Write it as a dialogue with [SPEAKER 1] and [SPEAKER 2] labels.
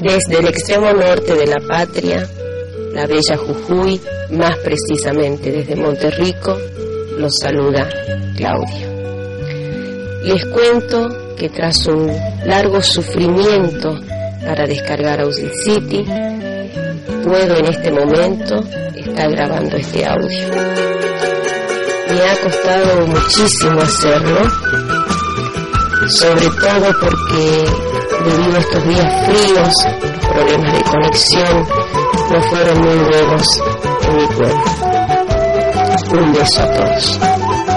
[SPEAKER 1] Desde el extremo norte de la patria, la bella Jujuy, más precisamente desde Monterrico, los saluda Claudio. Les cuento que tras un largo sufrimiento para descargar Audio City, puedo en este momento estar grabando este audio. Me ha costado muchísimo hacerlo, sobre todo porque a estos días fríos, problemas de conexión no fueron muy buenos en mi cuerpo. Un beso a todos.